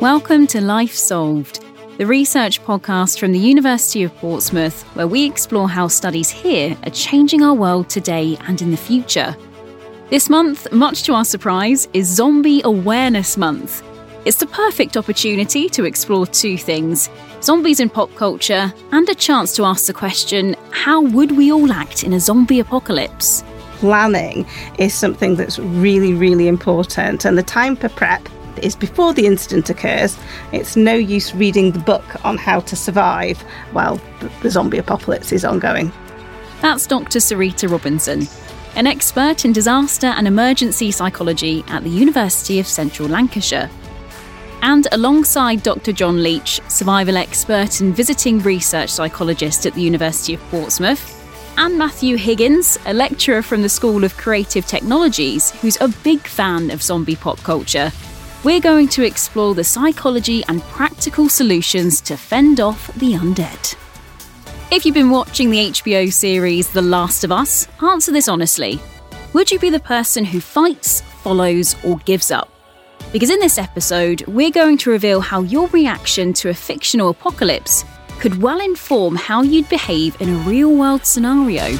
Welcome to Life Solved, the research podcast from the University of Portsmouth, where we explore how studies here are changing our world today and in the future. This month, much to our surprise, is Zombie Awareness Month. It's the perfect opportunity to explore two things zombies in pop culture and a chance to ask the question how would we all act in a zombie apocalypse? Planning is something that's really, really important, and the time for prep is before the incident occurs. It's no use reading the book on how to survive while the zombie apocalypse is ongoing. That's Dr. Sarita Robinson, an expert in disaster and emergency psychology at the University of Central Lancashire. And alongside Dr. John Leach, survival expert and visiting research psychologist at the University of Portsmouth, and Matthew Higgins, a lecturer from the School of Creative Technologies, who's a big fan of zombie pop culture we're going to explore the psychology and practical solutions to fend off the undead. If you've been watching the HBO series The Last of Us, answer this honestly. Would you be the person who fights, follows, or gives up? Because in this episode, we're going to reveal how your reaction to a fictional apocalypse could well inform how you'd behave in a real world scenario.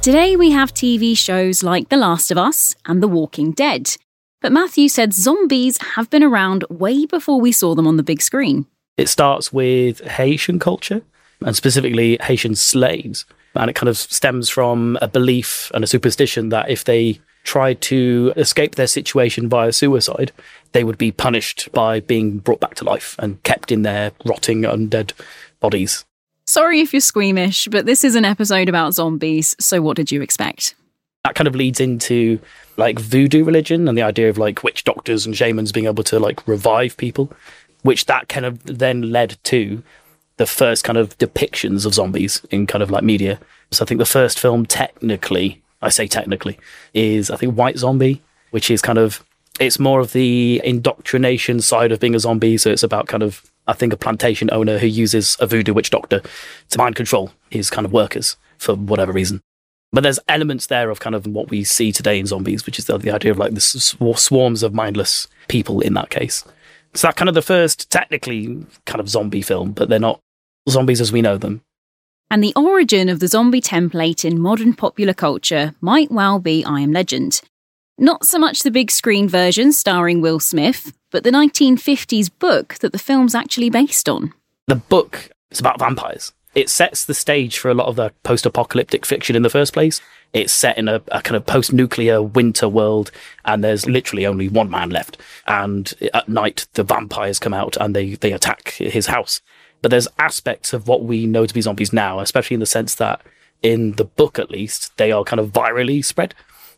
Today we have TV shows like The Last of Us and The Walking Dead. But Matthew said zombies have been around way before we saw them on the big screen. It starts with Haitian culture, and specifically Haitian slaves. And it kind of stems from a belief and a superstition that if they tried to escape their situation via suicide, they would be punished by being brought back to life and kept in their rotting undead bodies. Sorry if you're squeamish, but this is an episode about zombies, so what did you expect? That kind of leads into like voodoo religion and the idea of like witch doctors and shamans being able to like revive people, which that kind of then led to the first kind of depictions of zombies in kind of like media. So I think the first film technically, I say technically, is I think White Zombie, which is kind of it's more of the indoctrination side of being a zombie. So it's about kind of I think, a plantation owner who uses a voodoo witch doctor to mind control his kind of workers for whatever reason. But there's elements there of kind of what we see today in zombies, which is the, the idea of like the swarms of mindless people in that case. So that kind of the first technically kind of zombie film, but they're not zombies as we know them. And the origin of the zombie template in modern popular culture might well be I Am Legend. Not so much the big screen version starring Will Smith, but the 1950s book that the film's actually based on. The book is about vampires. It sets the stage for a lot of the post apocalyptic fiction in the first place. It's set in a, a kind of post nuclear winter world, and there's literally only one man left. And at night, the vampires come out and they, they attack his house. But there's aspects of what we know to be zombies now, especially in the sense that in the book at least, they are kind of virally spread.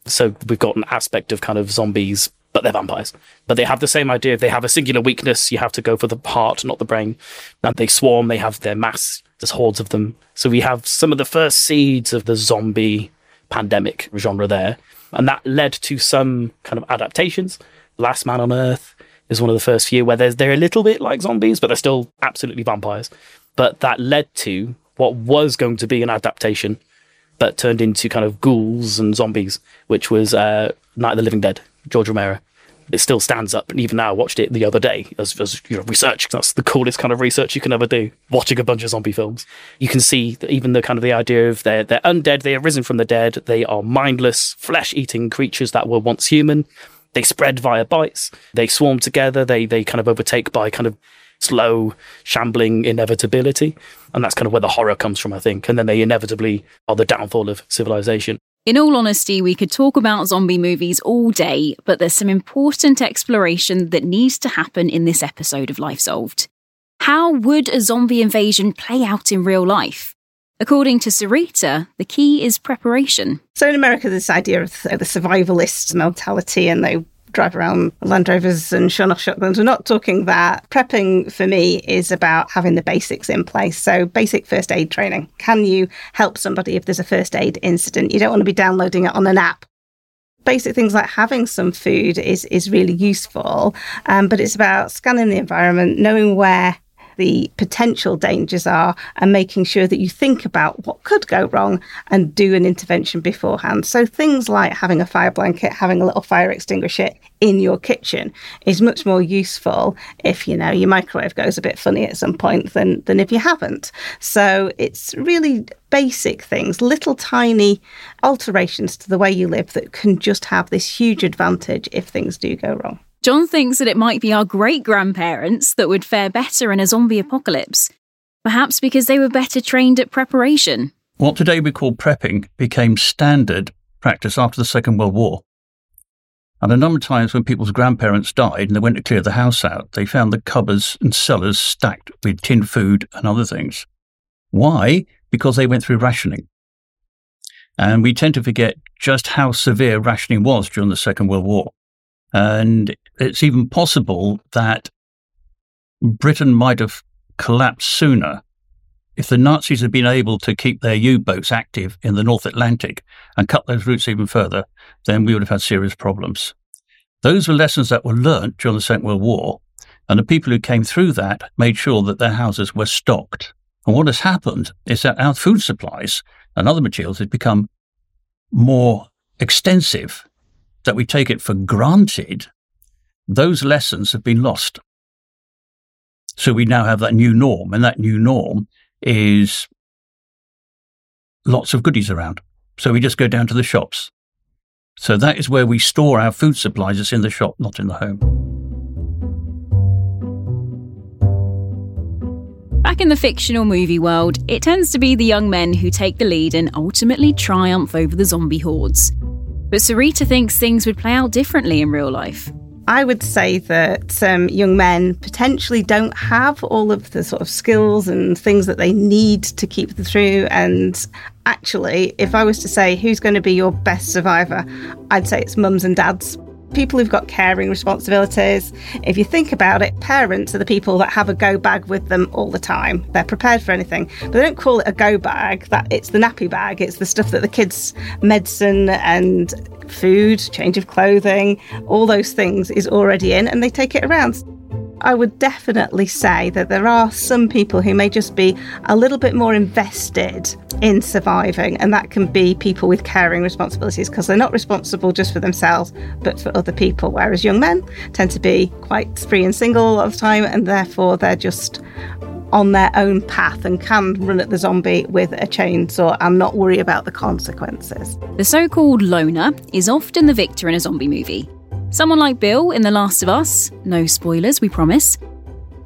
So we've got an aspect of kind of zombies but they're vampires. But they have the same idea. If they have a singular weakness, you have to go for the heart, not the brain. And they swarm, they have their mass, there's hordes of them. So we have some of the first seeds of the zombie pandemic genre there. And that led to some kind of adaptations. Last Man on Earth is one of the first few where they're a little bit like zombies, but they're still absolutely vampires. But that led to what was going to be an adaptation, but turned into kind of ghouls and zombies, which was uh, Night of the Living Dead George Romero. It still stands up, and even now I watched it the other day as, as you know, research. That's the coolest kind of research you can ever do. Watching a bunch of zombie films, you can see that even the kind of the idea of they're they're undead, they are risen from the dead, they are mindless, flesh-eating creatures that were once human. They spread via bites. They swarm together. They they kind of overtake by kind of slow, shambling inevitability. And that's kind of where the horror comes from, I think. And then they inevitably are the downfall of civilization. In all honesty, we could talk about zombie movies all day, but there's some important exploration that needs to happen in this episode of Life Solved. How would a zombie invasion play out in real life? According to Sarita, the key is preparation. So in America, this idea of uh, the survivalist mentality, and they drive around Land Rovers and shun off shotguns. We're not talking that. Prepping for me is about having the basics in place. So, basic first aid training. Can you help somebody if there's a first aid incident? You don't want to be downloading it on an app. Basic things like having some food is, is really useful, um, but it's about scanning the environment, knowing where the potential dangers are and making sure that you think about what could go wrong and do an intervention beforehand. So things like having a fire blanket, having a little fire extinguisher in your kitchen is much more useful if you know your microwave goes a bit funny at some point than than if you haven't. So it's really basic things, little tiny alterations to the way you live that can just have this huge advantage if things do go wrong. John thinks that it might be our great grandparents that would fare better in a zombie apocalypse, perhaps because they were better trained at preparation. What today we call prepping became standard practice after the Second World War. And a number of times when people's grandparents died and they went to clear the house out, they found the cupboards and cellars stacked with tinned food and other things. Why? Because they went through rationing. And we tend to forget just how severe rationing was during the Second World War. And it's even possible that Britain might have collapsed sooner if the Nazis had been able to keep their U boats active in the North Atlantic and cut those routes even further, then we would have had serious problems. Those were lessons that were learnt during the Second World War, and the people who came through that made sure that their houses were stocked. And what has happened is that our food supplies and other materials have become more extensive, that we take it for granted. Those lessons have been lost. So we now have that new norm, and that new norm is lots of goodies around. So we just go down to the shops. So that is where we store our food supplies. It's in the shop, not in the home. Back in the fictional movie world, it tends to be the young men who take the lead and ultimately triumph over the zombie hordes. But Sarita thinks things would play out differently in real life. I would say that um, young men potentially don't have all of the sort of skills and things that they need to keep them through. And actually, if I was to say who's going to be your best survivor, I'd say it's mums and dads people who've got caring responsibilities. If you think about it, parents are the people that have a go bag with them all the time. They're prepared for anything, but they don't call it a go bag. That it's the nappy bag. It's the stuff that the kids' medicine and food, change of clothing, all those things is already in, and they take it around. I would definitely say that there are some people who may just be a little bit more invested in surviving, and that can be people with caring responsibilities because they're not responsible just for themselves but for other people. Whereas young men tend to be quite free and single a lot of the time, and therefore they're just on their own path and can run at the zombie with a chainsaw and not worry about the consequences. The so called loner is often the victor in a zombie movie. Someone like Bill in The Last of Us, no spoilers, we promise.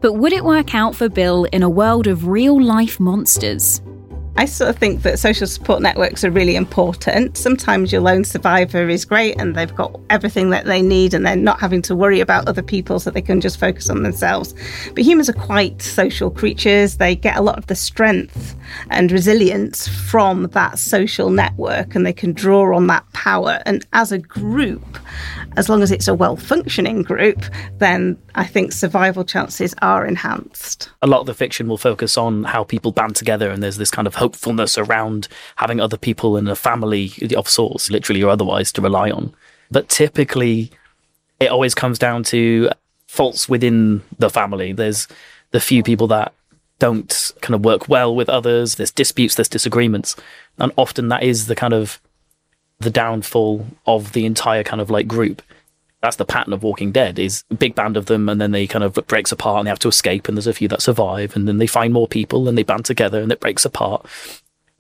But would it work out for Bill in a world of real life monsters? I sort of think that social support networks are really important. Sometimes your lone survivor is great and they've got everything that they need and they're not having to worry about other people so they can just focus on themselves. But humans are quite social creatures. They get a lot of the strength and resilience from that social network and they can draw on that power. And as a group, as long as it's a well functioning group, then I think survival chances are enhanced. A lot of the fiction will focus on how people band together, and there's this kind of hopefulness around having other people in a family of sorts, literally or otherwise, to rely on. But typically, it always comes down to faults within the family. There's the few people that don't kind of work well with others. There's disputes, there's disagreements. And often that is the kind of the downfall of the entire kind of like group. That's the pattern of Walking Dead is a big band of them and then they kind of breaks apart and they have to escape and there's a few that survive and then they find more people and they band together and it breaks apart.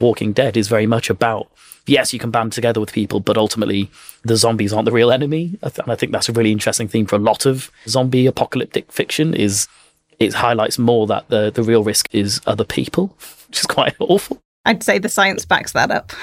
Walking Dead is very much about yes, you can band together with people, but ultimately the zombies aren't the real enemy. And I think that's a really interesting theme for a lot of zombie apocalyptic fiction is it highlights more that the, the real risk is other people, which is quite awful. I'd say the science backs that up.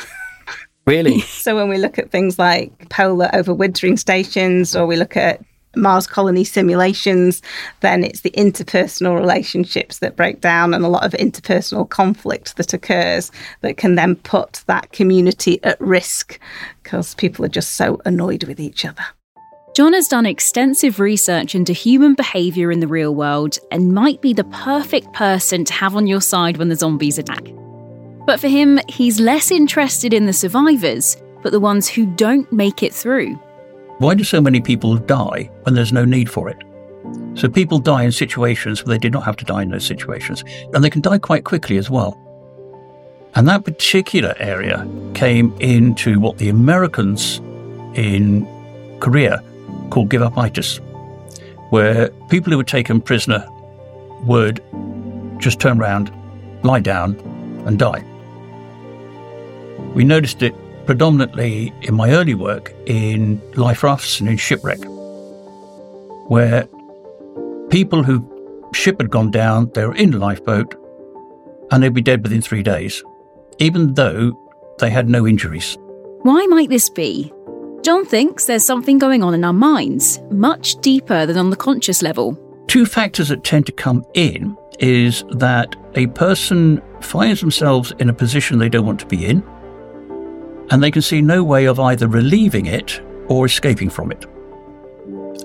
Really? so when we look at things like polar overwintering stations or we look at Mars colony simulations, then it's the interpersonal relationships that break down and a lot of interpersonal conflict that occurs that can then put that community at risk because people are just so annoyed with each other. John has done extensive research into human behaviour in the real world and might be the perfect person to have on your side when the zombies attack. But for him, he's less interested in the survivors, but the ones who don't make it through. Why do so many people die when there's no need for it? So people die in situations where they did not have to die in those situations. And they can die quite quickly as well. And that particular area came into what the Americans in Korea called give upitis, where people who were taken prisoner would just turn around, lie down, and die. We noticed it predominantly in my early work in life rafts and in shipwreck, where people who ship had gone down, they were in a lifeboat, and they'd be dead within three days, even though they had no injuries. Why might this be? John thinks there's something going on in our minds, much deeper than on the conscious level. Two factors that tend to come in is that a person finds themselves in a position they don't want to be in, and they can see no way of either relieving it or escaping from it.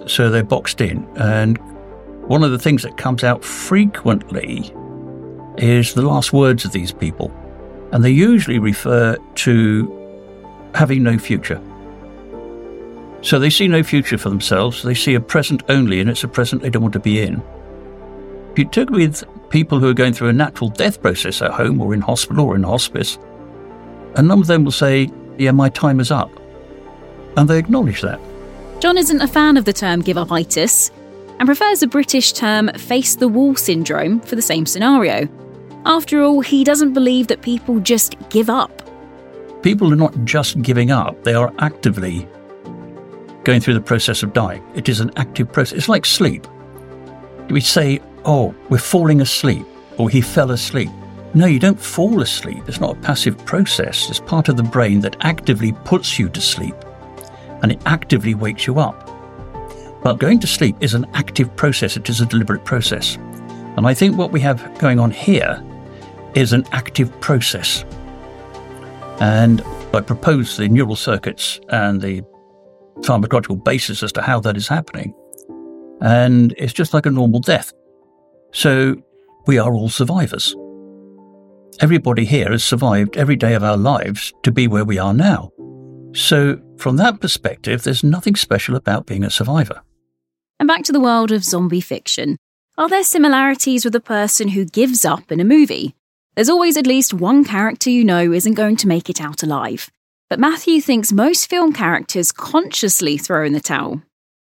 So they're boxed in. And one of the things that comes out frequently is the last words of these people. And they usually refer to having no future. So they see no future for themselves. They see a present only, and it's a present they don't want to be in. If you took with people who are going through a natural death process at home or in hospital or in hospice, a number of them will say, Yeah, my time is up. And they acknowledge that. John isn't a fan of the term give upitis and prefers the British term face the wall syndrome for the same scenario. After all, he doesn't believe that people just give up. People are not just giving up, they are actively going through the process of dying. It is an active process. It's like sleep. We say, oh, we're falling asleep, or he fell asleep. No, you don't fall asleep. It's not a passive process. It's part of the brain that actively puts you to sleep and it actively wakes you up. But going to sleep is an active process, it is a deliberate process. And I think what we have going on here is an active process. And I propose the neural circuits and the pharmacological basis as to how that is happening. And it's just like a normal death. So we are all survivors. Everybody here has survived every day of our lives to be where we are now. So, from that perspective, there's nothing special about being a survivor. And back to the world of zombie fiction. Are there similarities with a person who gives up in a movie? There's always at least one character you know isn't going to make it out alive. But Matthew thinks most film characters consciously throw in the towel.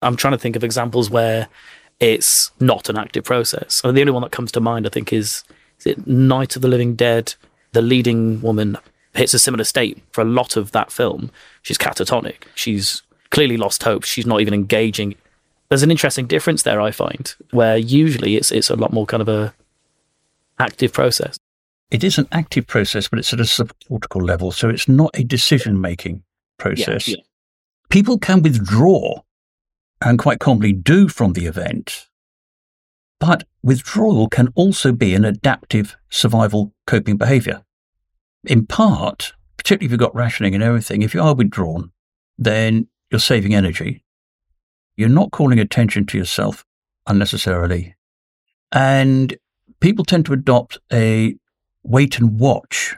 I'm trying to think of examples where it's not an active process. I mean, the only one that comes to mind, I think, is, is it Night of the Living Dead? The leading woman hits a similar state for a lot of that film. She's catatonic. She's clearly lost hope. She's not even engaging. There's an interesting difference there, I find, where usually it's it's a lot more kind of a active process. It is an active process, but it's at a subcortical level, so it's not a decision making process. Yeah, yeah. People can withdraw and quite commonly do from the event, but withdrawal can also be an adaptive survival coping behavior in part, particularly if you've got rationing and everything, if you are withdrawn, then you're saving energy. You're not calling attention to yourself unnecessarily. And people tend to adopt a wait and watch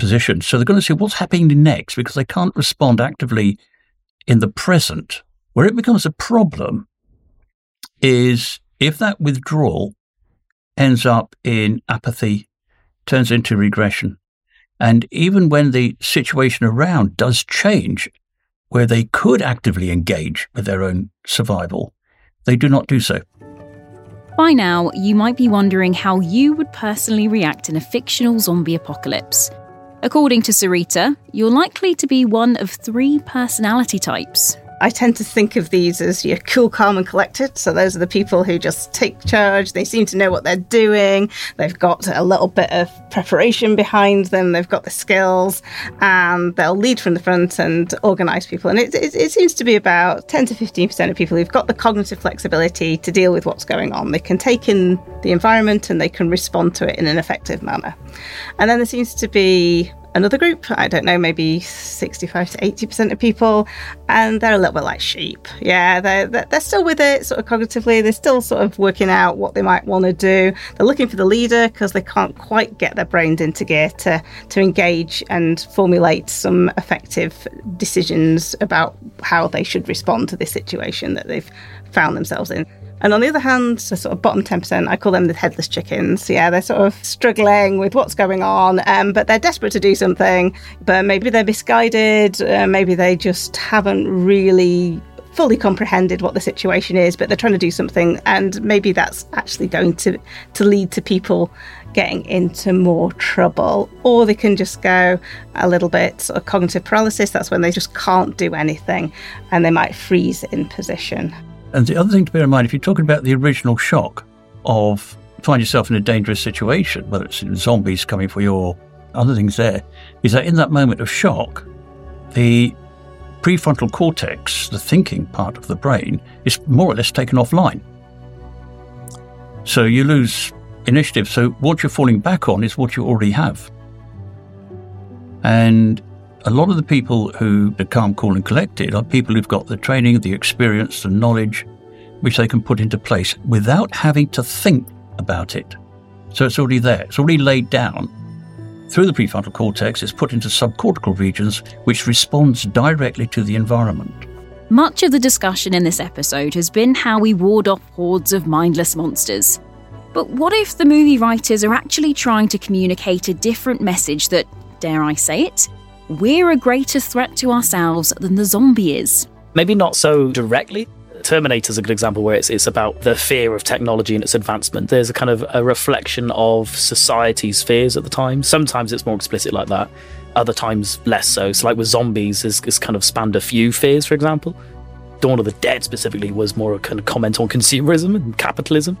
position. So they're going to see what's happening next because they can't respond actively in the present. Where it becomes a problem is if that withdrawal ends up in apathy turns into regression. And even when the situation around does change, where they could actively engage with their own survival, they do not do so. By now, you might be wondering how you would personally react in a fictional zombie apocalypse. According to Sarita, you're likely to be one of three personality types I tend to think of these as your cool, calm, and collected. So those are the people who just take charge. They seem to know what they're doing. They've got a little bit of preparation behind them. They've got the skills, and they'll lead from the front and organise people. And it, it, it seems to be about 10 to 15 percent of people who've got the cognitive flexibility to deal with what's going on. They can take in the environment and they can respond to it in an effective manner. And then there seems to be another group, I don't know, maybe 65 to 80% of people, and they're a little bit like sheep. Yeah, they're, they're still with it sort of cognitively. They're still sort of working out what they might want to do. They're looking for the leader because they can't quite get their brains into gear to, to engage and formulate some effective decisions about how they should respond to this situation that they've found themselves in. And on the other hand, the sort of bottom 10%, I call them the headless chickens. Yeah, they're sort of struggling with what's going on, um, but they're desperate to do something, but maybe they're misguided, uh, maybe they just haven't really fully comprehended what the situation is, but they're trying to do something, and maybe that's actually going to, to lead to people getting into more trouble. Or they can just go a little bit sort of cognitive paralysis, that's when they just can't do anything and they might freeze in position. And the other thing to bear in mind, if you're talking about the original shock of find yourself in a dangerous situation, whether it's zombies coming for you or other things there, is that in that moment of shock, the prefrontal cortex, the thinking part of the brain, is more or less taken offline. So you lose initiative. So what you're falling back on is what you already have. And a lot of the people who are calm, cool, and collected are people who've got the training, the experience, the knowledge, which they can put into place without having to think about it. So it's already there. It's already laid down. Through the prefrontal cortex, it's put into subcortical regions, which responds directly to the environment. Much of the discussion in this episode has been how we ward off hordes of mindless monsters. But what if the movie writers are actually trying to communicate a different message that, dare I say it, we're a greater threat to ourselves than the zombie is. Maybe not so directly. Terminator's a good example where it's, it's about the fear of technology and its advancement. There's a kind of a reflection of society's fears at the time. Sometimes it's more explicit like that, other times less so. So, like with zombies, it's kind of spanned a few fears, for example. Dawn of the Dead specifically was more a kind of comment on consumerism and capitalism.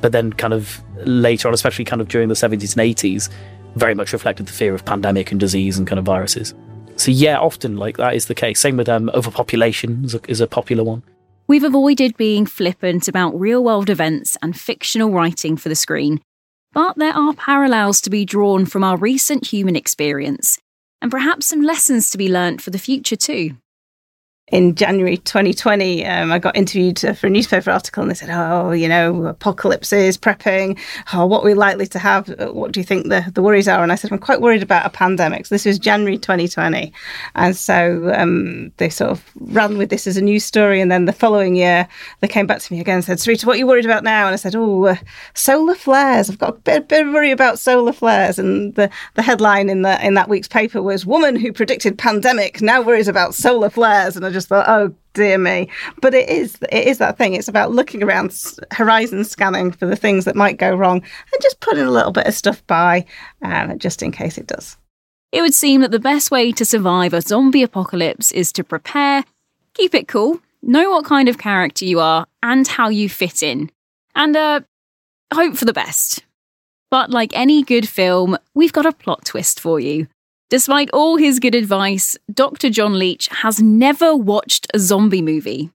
But then, kind of later on, especially kind of during the 70s and 80s, very much reflected the fear of pandemic and disease and kind of viruses. So yeah, often like that is the case. Same with um, overpopulation is a, is a popular one. We've avoided being flippant about real world events and fictional writing for the screen, but there are parallels to be drawn from our recent human experience, and perhaps some lessons to be learnt for the future too in January 2020, um, I got interviewed for a newspaper article and they said, Oh, you know, apocalypses, prepping, oh, what we're likely to have. What do you think the, the worries are? And I said, I'm quite worried about a pandemic. So this was January 2020. And so um, they sort of ran with this as a news story. And then the following year, they came back to me again and said, Sarita, what are you worried about now? And I said, Oh, uh, solar flares. I've got a bit, bit of worry about solar flares. And the, the headline in, the, in that week's paper was, Woman who predicted pandemic now worries about solar flares. And I just thought, oh dear me. But it is it is that thing. It's about looking around, horizon scanning for the things that might go wrong, and just putting a little bit of stuff by, um, just in case it does. It would seem that the best way to survive a zombie apocalypse is to prepare, keep it cool, know what kind of character you are, and how you fit in, and uh, hope for the best. But like any good film, we've got a plot twist for you. Despite all his good advice, Dr. John Leach has never watched a zombie movie.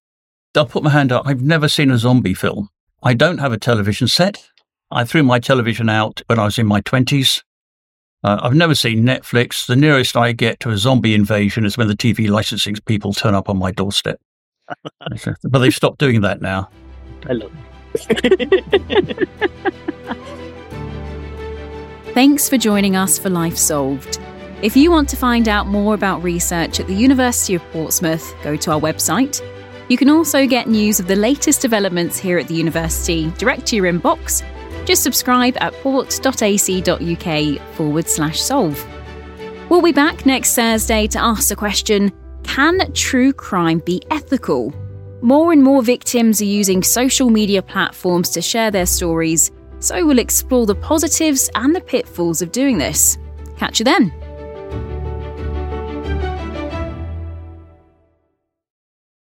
I'll put my hand up. I've never seen a zombie film. I don't have a television set. I threw my television out when I was in my 20s. Uh, I've never seen Netflix. The nearest I get to a zombie invasion is when the TV licensing people turn up on my doorstep. but they've stopped doing that now. Hello. Thanks for joining us for Life Solved. If you want to find out more about research at the University of Portsmouth, go to our website. You can also get news of the latest developments here at the university direct to your inbox. Just subscribe at port.ac.uk forward slash solve. We'll be back next Thursday to ask the question Can true crime be ethical? More and more victims are using social media platforms to share their stories, so we'll explore the positives and the pitfalls of doing this. Catch you then.